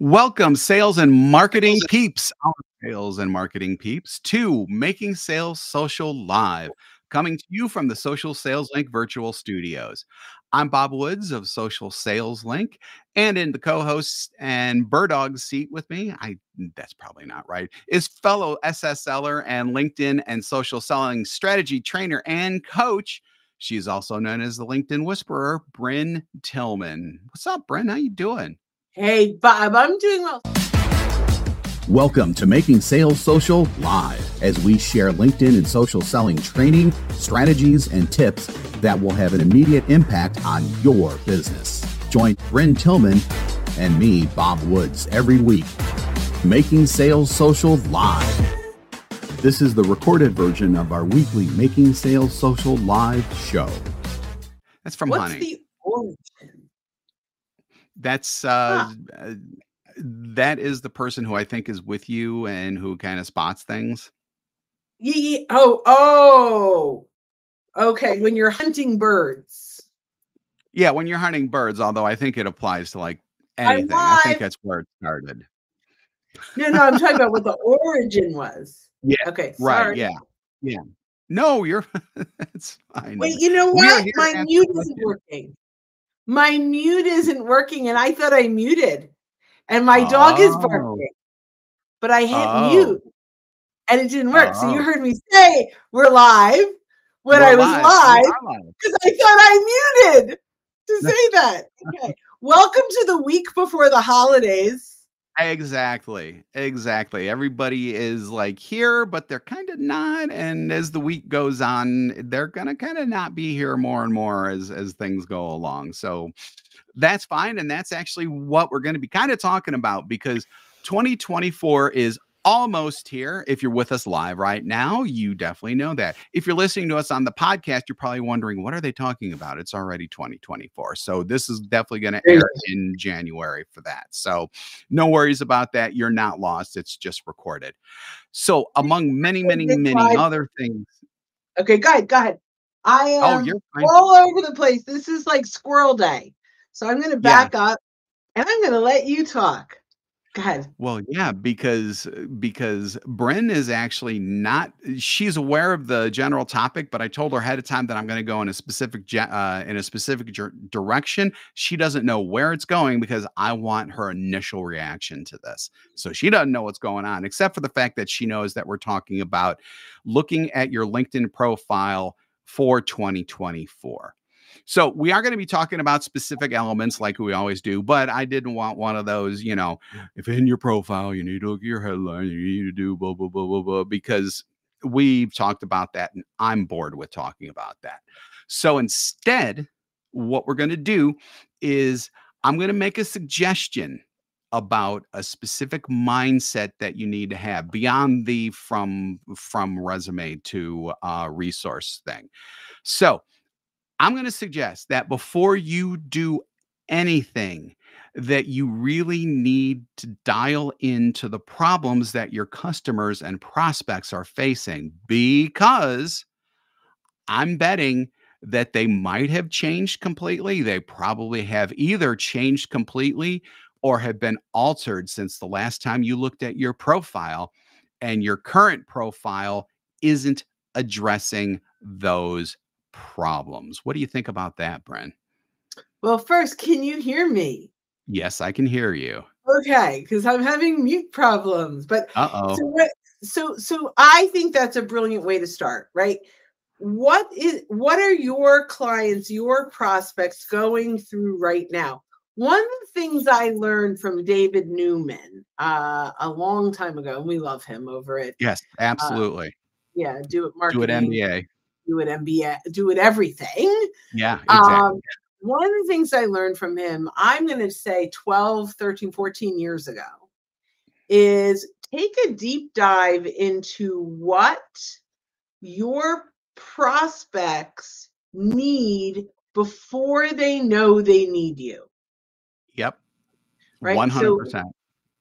Welcome, sales and marketing peeps, our sales and marketing peeps, to Making Sales Social Live, coming to you from the Social Sales Link virtual studios. I'm Bob Woods of Social Sales Link, and in the co-host and bird dog seat with me, I that's probably not right, is fellow SSLer and LinkedIn and social selling strategy trainer and coach. She's also known as the LinkedIn Whisperer, Bryn Tillman. What's up, Bryn? How you doing? Hey, Bob, I'm doing well. Welcome to Making Sales Social Live as we share LinkedIn and social selling training, strategies, and tips that will have an immediate impact on your business. Join Bryn Tillman and me, Bob Woods, every week. Making Sales Social Live. This is the recorded version of our weekly Making Sales Social Live show. That's from What's Honey. the origin? That's uh, uh, that is the person who I think is with you and who kind of spots things. Yeah. Oh, oh. Okay, when you're hunting birds. Yeah, when you're hunting birds, although I think it applies to like anything. I think that's where it started. No, no, I'm talking about what the origin was. Yeah, Okay, Right. sorry. Yeah. Yeah. No, you're it's fine. Wait, you know what? My mute isn't working. My mute isn't working, and I thought I muted. And my dog is Oh. barking. But I hit Oh. mute and it didn't work. So you Oh. heard me say we're live when We're I was live. live. We are live. because I thought I muted to say that. Okay. Welcome to the week before the holidays. Exactly. Exactly. Everybody is like here, but they're kind of not. And as the week goes on, they're gonna kind of not be here more and more as as things go along. So that's fine. And that's actually what we're gonna be kind of talking about because 2024 is almost here. If you're with us live right now, you definitely know that. If you're listening to us on the podcast, you're probably wondering, what are they talking about? It's already 2024. So this is definitely going to air in January for that. So no worries about that. You're not lost. It's just recorded. So among many, many, many other things. Okay, go ahead, go ahead. I Oh, am fine. all over the place. This is like squirrel day. So I'm going to back up and I'm going to let you talk. Go ahead. Well, yeah, because because Bryn is actually not. She's aware of the general topic, but I told her ahead of time that I'm going to go in a specific uh, in a specific direction. She doesn't know where it's going because I want her initial reaction to this. So she doesn't know what's going on, except for the fact that she knows that we're talking about looking at your LinkedIn profile for 2024. So we are going to be talking about specific elements like we always do, but I didn't want one of those, you know, if in your profile you need to look at your headline, you need to do blah blah blah blah blah because we've talked about that and I'm bored with talking about that. So instead, what we're going to do is I'm going to make a suggestion about a specific mindset that you need to have beyond the from from resume to uh, resource thing. So I'm going to suggest that before you do anything, that you really need to dial into the problems that your customers and prospects are facing because I'm betting that they might have changed completely. They probably have either changed completely or have been altered since the last time you looked at your profile, and your current profile isn't addressing those problems. What do you think about that, Bryn? Well, first, can you hear me? Yes, I can hear you. Okay, because I'm having mute problems. But Uh oh. so what so so I think that's a brilliant way to start, right? What is what are your clients, your prospects going through right now? One of the things I learned from David Newman uh, a long time ago, and we love him over it. Yes, absolutely. yeah, do it Do it MBA. Do it MBA, do it everything. Yeah, exactly. Um, one of the things I learned from him, I'm going to say 12, 13, 14 years ago, is take a deep dive into what your prospects need before they know they need you. yep. right, hundred percent.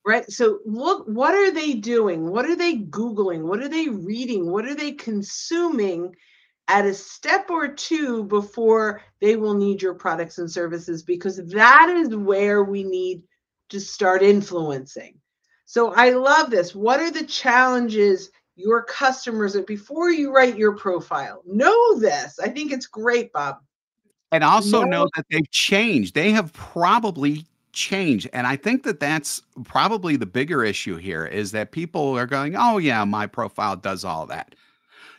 Right. So look, what are they doing? What are they Googling? What are they reading? What are they consuming at a step or two before they will need your products and services? Because that is where we need to start influencing. So I love this. What are the challenges your customers before you write your profile? Know this. I think it's great, Bob. And also know, know that they've changed. They have probably changed. And I think that that's probably the bigger issue here is that people are going, oh, yeah, my profile does all that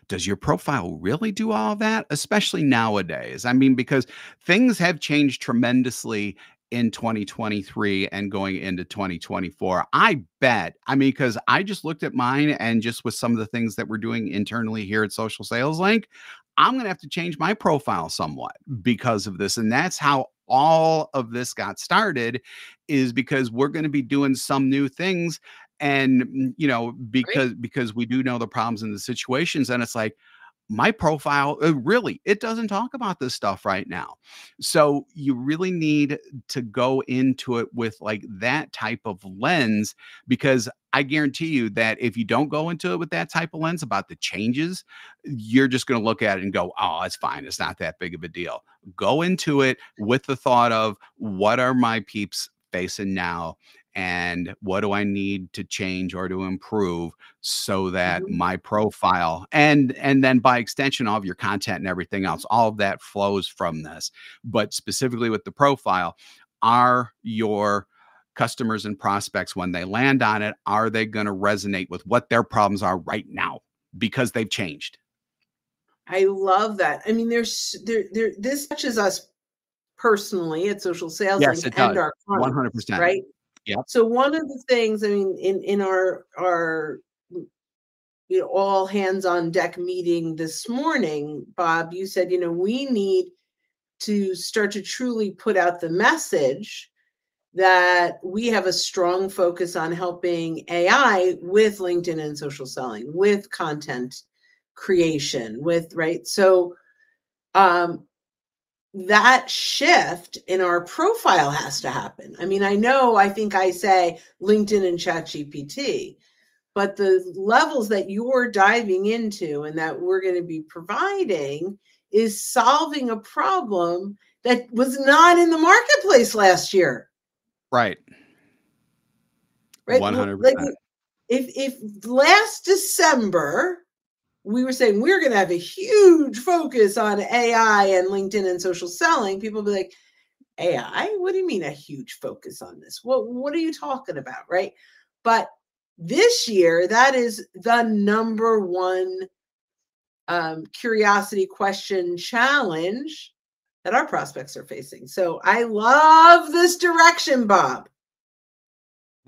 does your profile really do all that especially nowadays i mean because things have changed tremendously in 2023 and going into 2024. I bet. I mean, because I just looked at mine and just with some of the things that we're doing internally here at Social Sales Link, I'm going to have to change my profile somewhat because of this. And that's how all of this got started, is because we're going to be doing some new things. And, mm, you know, because Great. because we do know the problems and the situations. And it's like, my profile uh, really it doesn't talk about this stuff right now so you really need to go into it with like that type of lens because i guarantee you that if you don't go into it with that type of lens about the changes you're just going to look at it and go oh it's fine it's not that big of a deal go into it with the thought of what are my peeps facing now and what do I need to change or to improve so that mm-hmm. my profile and and then by extension all of your content and everything else all of that flows from this but specifically with the profile are your customers and prospects when they land on it are they going to resonate with what their problems are right now because they've changed I love that. I mean, there's there there this touches us personally at Social Sales yes, and our one hundred percent right. Yeah. So one of the things, I mean, in in our our you know all hands on deck meeting this morning, Bob, you said, you know, we need to start to truly put out the message that we have a strong focus on helping AI with LinkedIn and social selling, with content creation, with right. So um that shift in our profile has to happen. I mean, I know I think I say LinkedIn and ChatGPT, but the levels that you're diving into and that we're going to be providing is solving a problem that was not in the marketplace last year. Right. Right. 100%. Like if if last December we were saying we're going to have a huge focus on AI and LinkedIn and social selling, people be like, AI? What do you mean a huge focus on this? What what are you talking about, right? But this year, that is the number one um, curiosity question challenge that our prospects are facing. So I love this direction, Bob.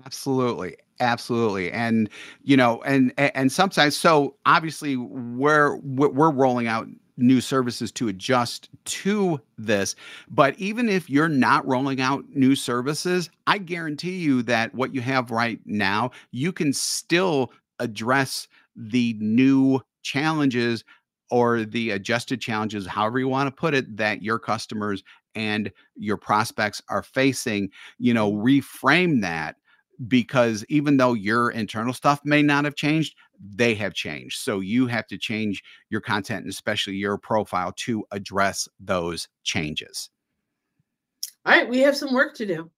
Absolutely absolutely and you know and and sometimes so obviously we're we're rolling out new services to adjust to this but even if you're not rolling out new services i guarantee you that what you have right now you can still address the new challenges or the adjusted challenges however you want to put it that your customers and your prospects are facing you know reframe that because even though your internal stuff may not have changed, they have changed. So you have to change your content and especially your profile to address those changes. All right, we have some work to do.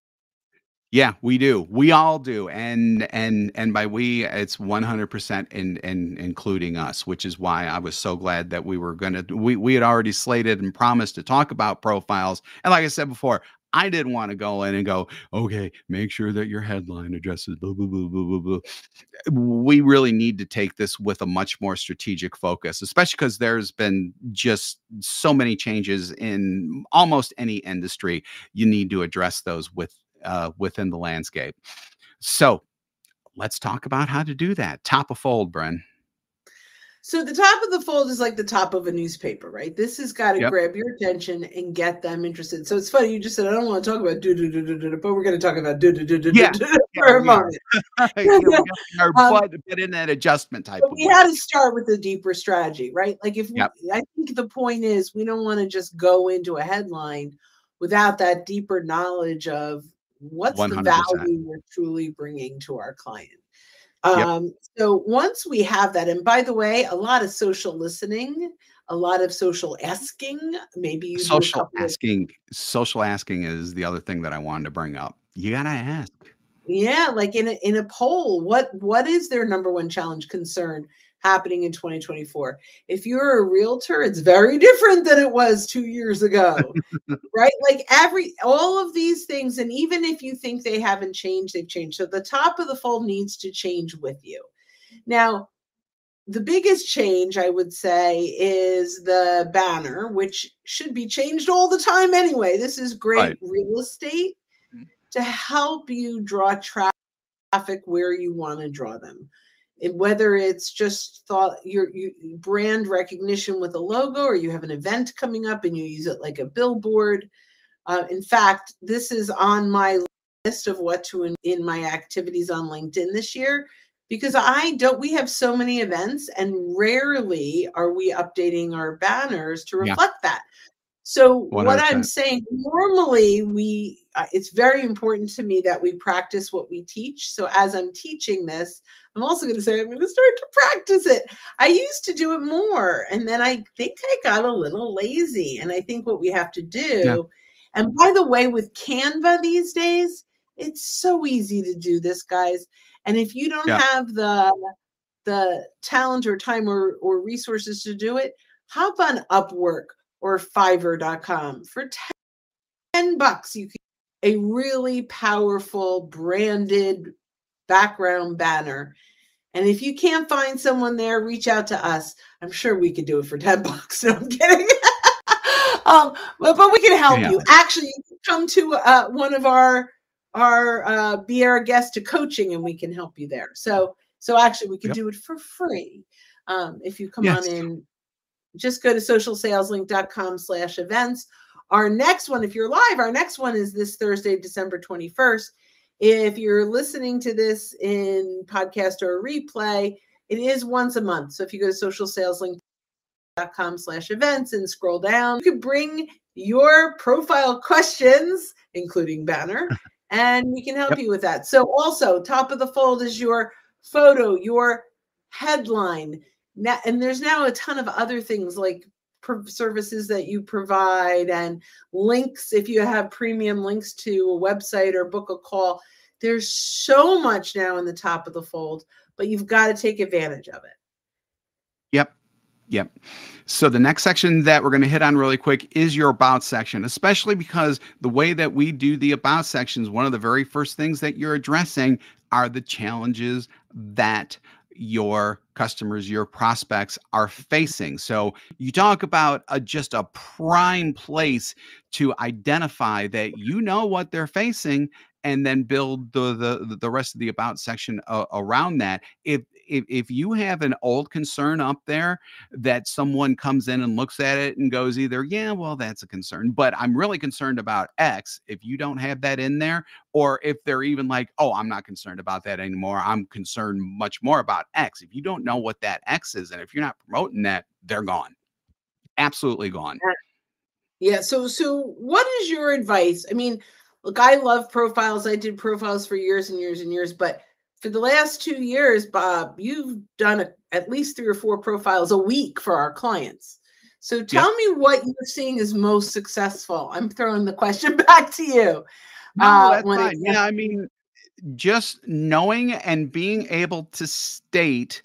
Yeah, we do. We all do. And and and by we it's 100% in in including us, which is why I was so glad that we were going to we we had already slated and promised to talk about profiles. And like I said before, I didn't want to go in and go, okay, make sure that your headline addresses blah, blah, blah, blah, blah, blah. We really need to take this with a much more strategic focus, especially because there's been just so many changes in almost any industry. You need to address those with uh, within the landscape. So let's talk about how to do that. Top of fold, Bryn. So the top of the fold is like the top of a newspaper, right? This has got to yep. grab your attention and get them interested. So it's funny you just said I don't want to talk about do do do do do, but we're going to talk about do do do do do for a moment. our um, butt, but in that adjustment type. we had to start with the deeper strategy, right? Like if we. I think the point is we don't want to just go into a headline without that deeper knowledge of what's 100%. the value we're truly bringing to our client. Um, yep. So once we have that, and by the way, a lot of social listening, a lot of social asking, maybe you social asking. Of- social asking is the other thing that I wanted to bring up. You gotta ask. yeah like in a, in a poll what what is their number one challenge concern happening in 2024 if you're a realtor it's very different than it was two years ago right? Like every all of these things and even if you think they haven't changed they've changed. So the top of the fold needs to change with you. Now the biggest change i would say is the banner which should be changed all the time anyway. This is great right. real estate mm. to help you draw traffic where you want to draw them whether it's just thought your, your brand recognition with a logo or you have an event coming up and you use it like a billboard uh, in fact this is on my list of what to in, in my activities on linkedin this year because I don't, we have so many events and rarely are we updating our banners to reflect yeah. that. So 100%. what I'm saying, normally we, uh, it's very important to me that we practice what we teach. So as I'm teaching this, I'm also going to say I'm going to start to practice it. I used to do it more, and then I think I got a little lazy. And I think what we have to do, yeah. and by the way, with Canva these days, it's so easy to do this, guys. And if you don't yeah. have the the talent or time or, or resources to do it, hop on Upwork or Fiverr.com for 10 bucks. You can a really powerful branded background banner. And if you can't find someone there, reach out to us. I'm sure we could do it for 10 bucks. No, I'm kidding. um, but, but we can help yeah. you. Actually, you come to uh, one of our our uh, be our guest to coaching and we can help you there so so actually we can yep. do it for free um, if you come yes. on in just go to socialsaleslink.com slash events our next one if you're live our next one is this thursday december 21st if you're listening to this in podcast or replay it is once a month so if you go to socialsaleslink.com slash events and scroll down you can bring your profile questions including banner and we can help yep. you with that. So also top of the fold is your photo, your headline. Now, and there's now a ton of other things like services that you provide and links if you have premium links to a website or book a call. There's so much now in the top of the fold, but you've got to take advantage of it. Yep. Yep. So the next section that we're going to hit on really quick is your about section, especially because the way that we do the about sections, one of the very first things that you're addressing are the challenges that your customers, your prospects are facing. So you talk about a, just a prime place to identify that you know what they're facing and then build the the the rest of the about section uh, around that. If if, if you have an old concern up there that someone comes in and looks at it and goes either yeah well that's a concern but i'm really concerned about x if you don't have that in there or if they're even like oh i'm not concerned about that anymore. I'm concerned much more about x. If you don't know what that x is and if you're not promoting that they're gone. Absolutely gone. Yeah. So so what is your advice? I mean look i love profiles. I did profiles for years and years and years but for the last two years, Bob, you've done a, at least three or four profiles a week for our clients. So tell me what you're seeing is most successful. I'm throwing the question back to you. No, uh, that's fine. yeah, I mean, just knowing and being able to state,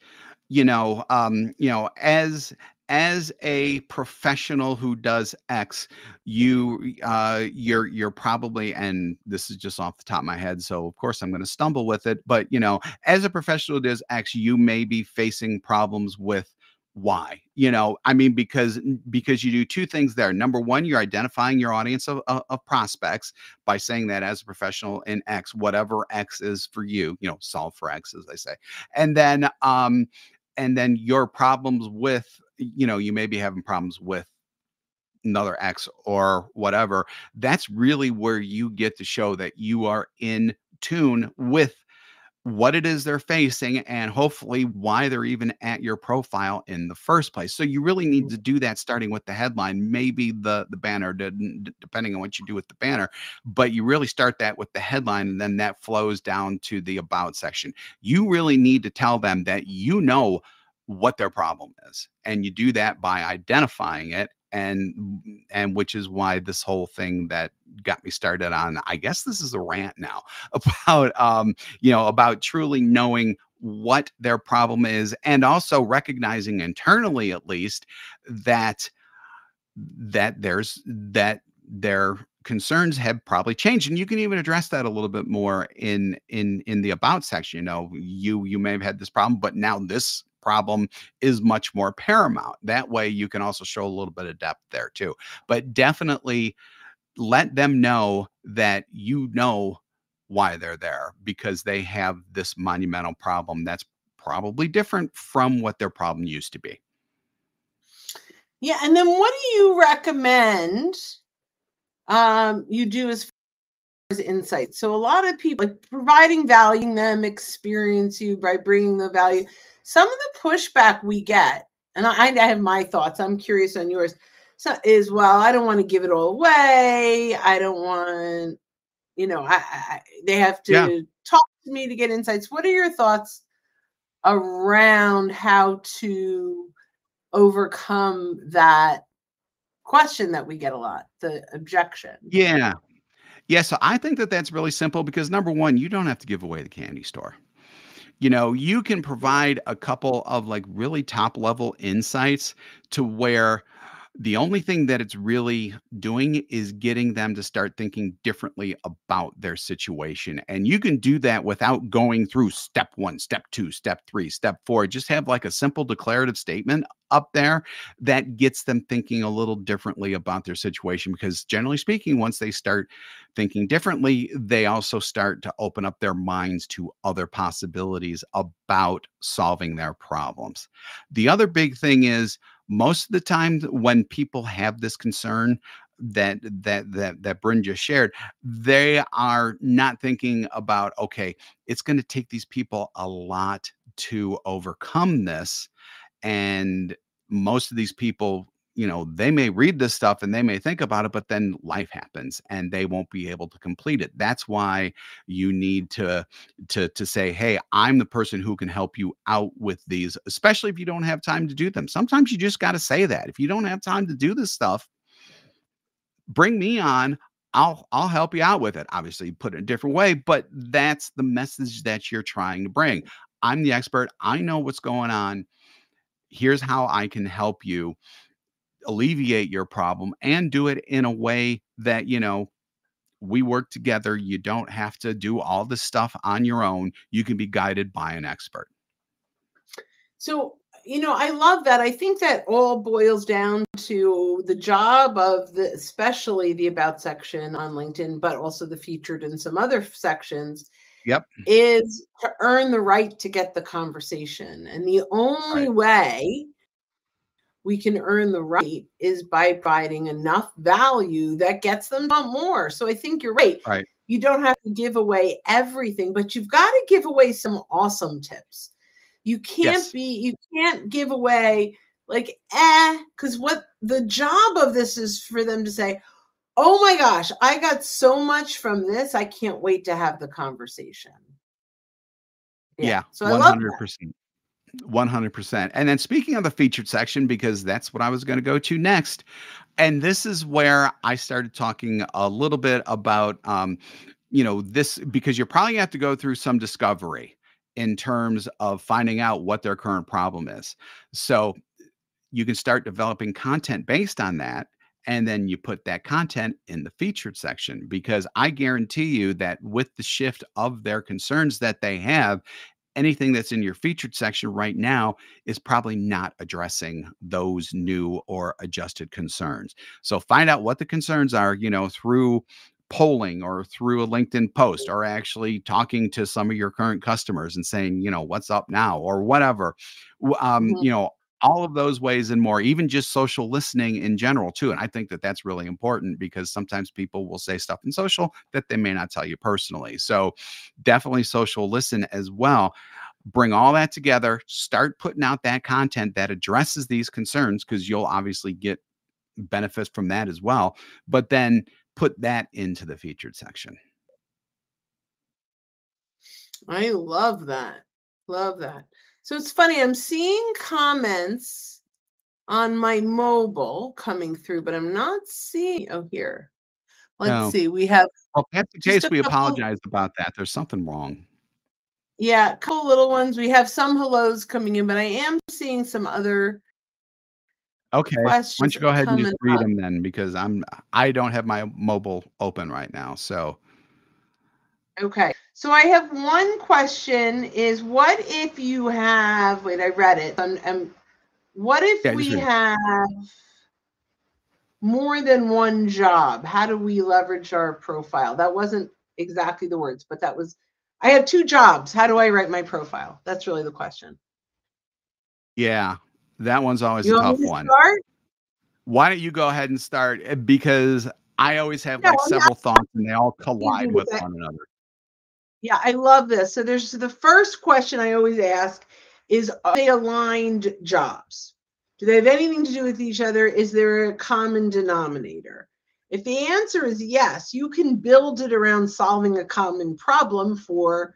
you know, um, you know, as as a professional who does X, you uh, you're you're probably, and this is just off the top of my head, so of course I'm going to stumble with it. But you know, as a professional who does X, you may be facing problems with why you know i mean because because you do two things there number one you're identifying your audience of, of, of, prospects by saying that as a professional in x whatever x is for you you know solve for x as they say and then um and then your problems with you know you may be having problems with another X or whatever. That's really where you get to show that you are in tune with what it is they're facing and hopefully why they're even at your profile in the first place. So you really need mm. to do that starting with the headline, maybe the the banner depending on what you do with the banner, but you really start that with the headline and then that flows down to the about section. You really need to tell them that you know what their problem is. And you do that by identifying it and and which is why this whole thing that got me started on i guess this is a rant now about um you know about truly knowing what their problem is and also recognizing internally at least that that there's that their concerns have probably changed and you can even address that a little bit more in in in the about section you know you you may have had this problem but now this problem is much more paramount. That way you can also show a little bit of depth there too. But definitely let them know that you know why they're there because they have this monumental problem that's probably different from what their problem used to be. Yeah and then what do you recommend um, you do as insights. So a lot of people like providing value them experience you by bringing the value. Some of the pushback we get, and I, I have my thoughts. I'm curious on yours. So is well, I don't want to give it all away. I don't want, you know, I, I they have to yeah. talk to me to get insights. What are your thoughts around how to overcome that question that we get a lot the objection yeah yeah so i think that that's really simple because number one you don't have to give away the candy store. You know you can provide a couple of like really top level insights to where the only thing that it's really doing is getting them to start thinking differently about their situation. And you can do that without going through step one, step two, step three, step four. Just have like a simple declarative statement up there that gets them thinking a little differently about their situation. Because generally speaking, once they start thinking differently, they also start to open up their minds to other possibilities about solving their problems. The other big thing is, most of the time when people have this concern that that that that Bryn just shared, they are not thinking about okay, it's going to take these people a lot to overcome this, and most of these people you know they may read this stuff and they may think about it but then life happens and they won't be able to complete it that's why you need to to to say hey i'm the person who can help you out with these especially if you don't have time to do them sometimes you just got to say that if you don't have time to do this stuff bring me on I'll I'll help you out with it. Obviously, put it a different way, but that's the message that you're trying to bring. I'm the expert. I know what's going on. Here's how I can help you alleviate your problem and do it in a way that, you know, we work together. You don't have to do all the stuff on your own. You can be guided by an expert. So, you know, I love that. I think that all boils down to the job of the, especially the about section on LinkedIn, but also the featured and some other sections. Yep. Is to earn the right to get the conversation. And the only right. way we can earn the right is by providing enough value that gets them want more. So I think you're right. Right. You don't have to give away everything, but you've got to give away some awesome tips. You can't yes. be, you can't give away like, eh, because what the job of this is for them to say, oh my gosh, I got so much from this. I can't wait to have the conversation. Yeah. yeah so 100%. I love that. 100%. And then speaking of the featured section, because that's what I was going to go to next. And this is where I started talking a little bit about, um, you know, this, because you're probably have to go through some discovery in terms of finding out what their current problem is. So you can start developing content based on that. And then you put that content in the featured section because I guarantee you that with the shift of their concerns that they have, anything that's in your featured section right now is probably not addressing those new or adjusted concerns. So find out what the concerns are, you know, through polling or through a LinkedIn post or actually talking to some of your current customers and saying, you know, what's up now or whatever. Um, mm-hmm. you know, all of those ways and more even just social listening in general too and i think that that's really important because sometimes people will say stuff in social that they may not tell you personally so definitely social listen as well. Bring all that together start putting out that content that addresses these concerns because you'll obviously get benefits from that as well but then put that into the featured section. I love that love that so it's funny, I'm seeing comments on my mobile coming through, but I'm not seeing. Oh, here. Let's No. see. We have Well, if that's the case, we couple- apologize about that. There's something wrong. Yeah, a couple little ones. We have some hellos coming in, but I am seeing some other Okay. Why don't you go ahead and just read up. them then because I'm I don't have my mobile open right now. So Okay. So I have one question is what if you have wait, I read it. Um, um, what if Yeah, we have more than one job? How do we leverage our profile? That wasn't exactly the words, but that was I have two jobs. How do I write my profile? That's really the question. yeah, that one's always You a tough to one. start? Why don't you go ahead and start because I always have No, like I'm several thoughts and they all collide with with that. one another. Yeah, I love this. So there's the first question I always ask is are they aligned jobs? Do they have anything to do with each other? Is there a common denominator? If the answer is yes, you can build it around solving a common problem for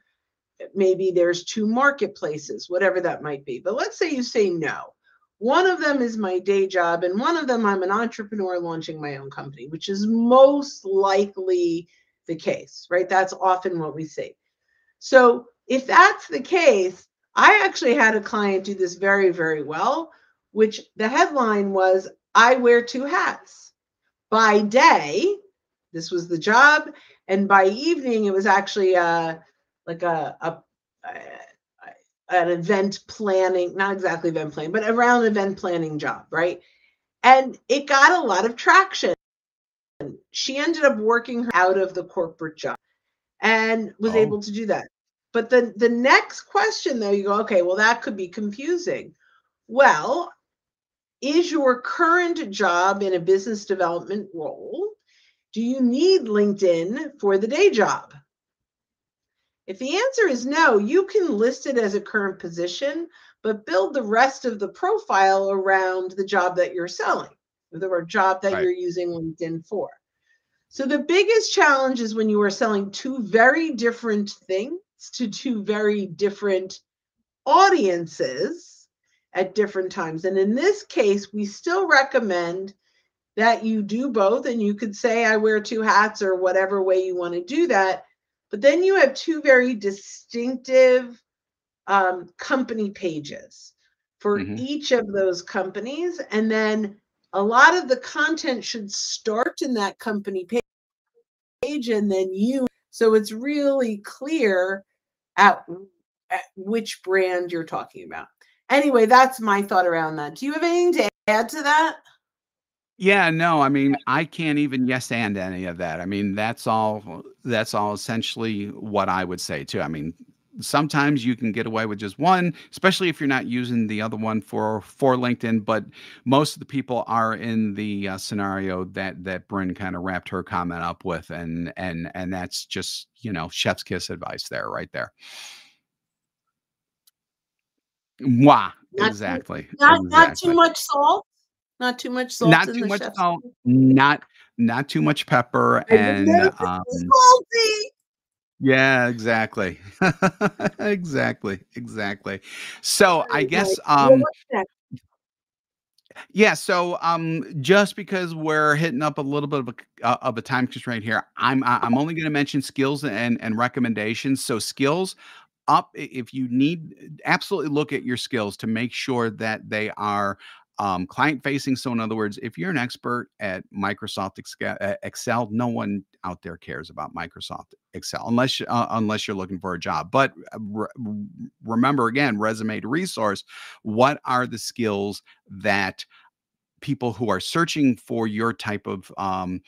maybe there's two marketplaces, whatever that might be. But let's say you say no. One of them is my day job, and one of them I'm an entrepreneur launching my own company, which is most likely the case, right? That's often what we see. So if that's the case, I actually had a client do this very, very well, which the headline was I wear two hats. By day, this was the job, and by evening, it was actually uh, like a, a, a an event planning, not exactly event planning, but around event planning job, right? And it got a lot of traction she ended up working her out of the corporate job and was Oh. able to do that. But the the next question though, you go, okay, well that could be confusing. Well, is your current job in a business development role? Do you need LinkedIn for the day job? If the answer is no, you can list it as a current position, but build the rest of the profile around the job that you're selling, or the job that Right. you're using LinkedIn for. So the biggest challenge is when you are selling two very different things to two very different audiences at different times. And in this case, we still recommend that you do both. And you could say, I wear two hats or whatever way you want to do that. But then you have two very distinctive um, company pages for Mhm. each of those companies. And then a lot of the content should start in that company page and then you. So it's really clear at, at which brand you're talking about. Anyway that's my thought around that. Do you have anything to add to that? Yeah, no, I mean, I can't even yes and any of that. I mean, that's all that's all essentially what I would say too. I mean, sometimes you can get away with just one, especially if you're not using the other one for for LinkedIn, but most of the people are in the uh, scenario that that Bryn kind of wrapped her comment up with and and and that's just, you know, chef's kiss advice there right there. Mwah, Not exactly. not not exactly. too much salt not too much salt not too much salt, not not too much pepper, and know it was um, salty. Yeah, exactly, exactly, exactly. So I guess. Um yeah, so um just because we're hitting up a little bit of a uh, of a time constraint here, I'm I'm only going to mention skills and and recommendations. So skills up if you need absolutely look at your skills to make sure that they are um, client facing. So, in other words, if you're an expert at Microsoft uh, Excel, no one out there cares about Microsoft Excel unless uh, unless you're looking for a job. But uh, re- remember again, resume to resource. What are the skills that people who are searching for your type of um,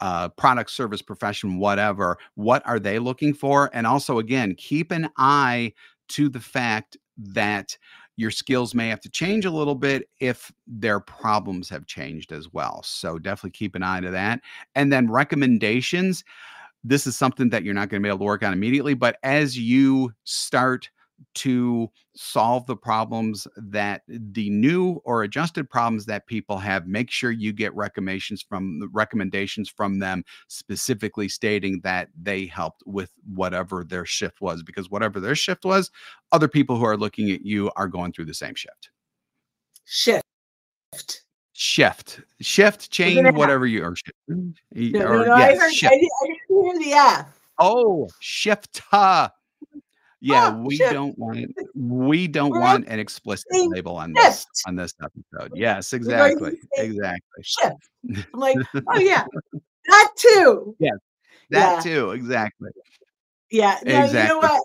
uh, product, service, profession, whatever, what are they looking for? And also, again, keep an eye to the fact that your skills may have to change a little bit if their problems have changed as well. So definitely keep an eye to that. And then recommendations. This is something that you're not going to be able to work on immediately, but as you start to solve the problems that the new or adjusted problems that people have make sure you get recommendations from recommendations from them specifically stating that they helped with whatever their shift was because whatever their shift was other people who are looking at you are going through the same shift shift shift, shift, change, whatever you or, No, mm. or no, no, I, heard, shift. I, didn't, I didn't hear the F. Oh, shift. Yeah, Oh, we shift. don't want we don't We're want an explicit label on this on this episode. Yes, exactly. Exactly. Shift. I'm like, oh yeah, that too. Yeah, that Yeah. too, exactly. Yeah. No, you Exactly. know what?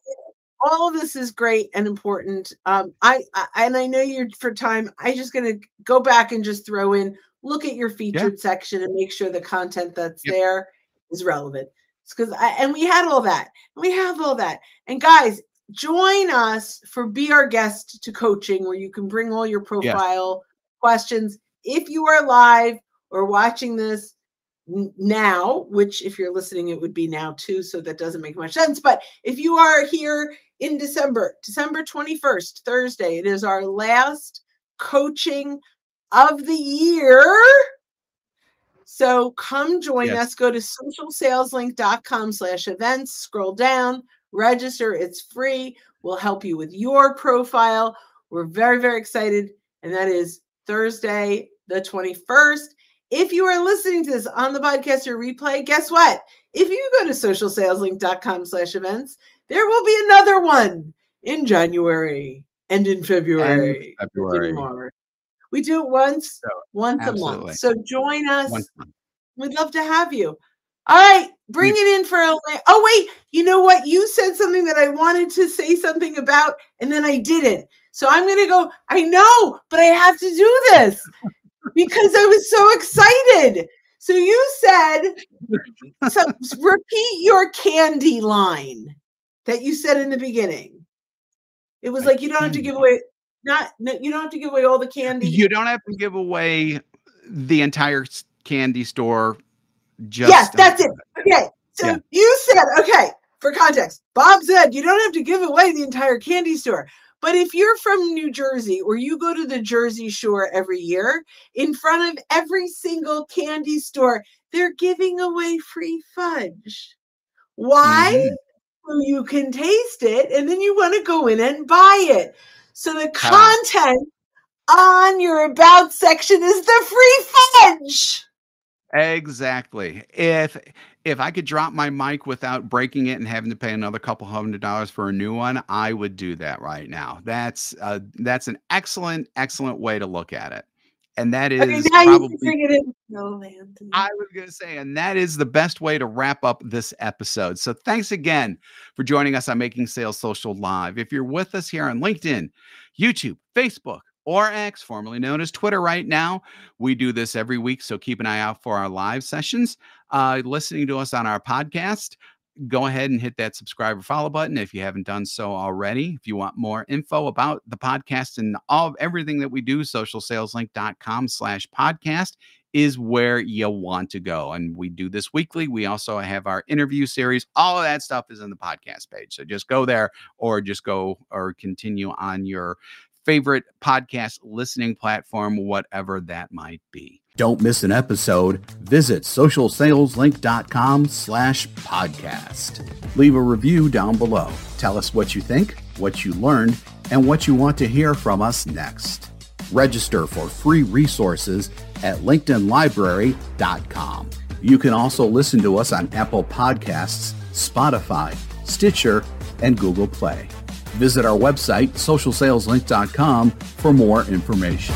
All of this is great and important. Um, I, I and I know you're for time. I just gonna go back and just throw in, look at your featured section and make sure the content that's Yep. there is relevant. Because I and we had all that. We have all that. And guys, join us for Be Our Guest to Coaching, where you can bring all your profile questions. If you are live or watching this now, which if you're listening, it would be now too, so that doesn't make much sense. But if you are here in December, December 21st, Thursday, it is our last coaching of the year. So come join Yes. us. Go to socialsaleslink.com slash events, scroll down, register. It's free. We'll help you with your profile. We're very, very excited. And that is Thursday, the 21st. If you are listening to this on the podcast or replay, guess what? If you go to socialsaleslink.com slash events, there will be another one in January and in February. And and in February. We do it once, So, once a month. So join us. We'd love to have you. All right, bring it in for a. la- Oh wait, you know what? You said something that I wanted to say something about, and then I didn't. So I'm gonna go. I know, but I have to do this because I was so excited. So you said, so repeat your candy line that you said in the beginning. It was like you don't have to give away. Not you don't have to give away all the candy. You don't have to give away the entire candy store. Just yes, that's it. Okay. So Yeah. you said, okay, for context, Bob said you don't have to give away the entire candy store. But if you're from New Jersey or you go to the Jersey Shore every year, in front of every single candy store, they're giving away free fudge. Why? Mhm. So you can taste it and then you want to go in and buy it. So the content on your about section is the free fudge. Exactly. If if I could drop my mic without breaking it and having to pay another couple hundred dollars for a new one, I would do that right now. That's uh, that's an excellent excellent way to look at it. And that is Okay, now probably can bring it in. No, I was going to say, and that is the best way to wrap up this episode. So thanks again for joining us on Making Sales Social Live. If you're with us here on LinkedIn, YouTube, Facebook, or X, formerly known as Twitter right now, we do this every week. So keep an eye out for our live sessions. Uh, listening to us on our podcast, go ahead and hit that subscribe or follow button if you haven't done so already. If you want more info about the podcast and all of everything that we do, socialsaleslink.com slash podcast is where you want to go. And we do this weekly. We also have our interview series. All of that stuff is in the podcast page. So just go there or just go or continue on your favorite podcast listening platform, whatever that might be. Don't miss an episode. Visit socialsaleslink.com slash podcast. Leave a review down below. Tell us what you think, what you learned, and what you want to hear from us next. Register for free resources at linkedinlibrary.com. You can also listen to us on Apple Podcasts, Spotify, Stitcher, and Google Play. Visit our website, socialsaleslink.com, for more information.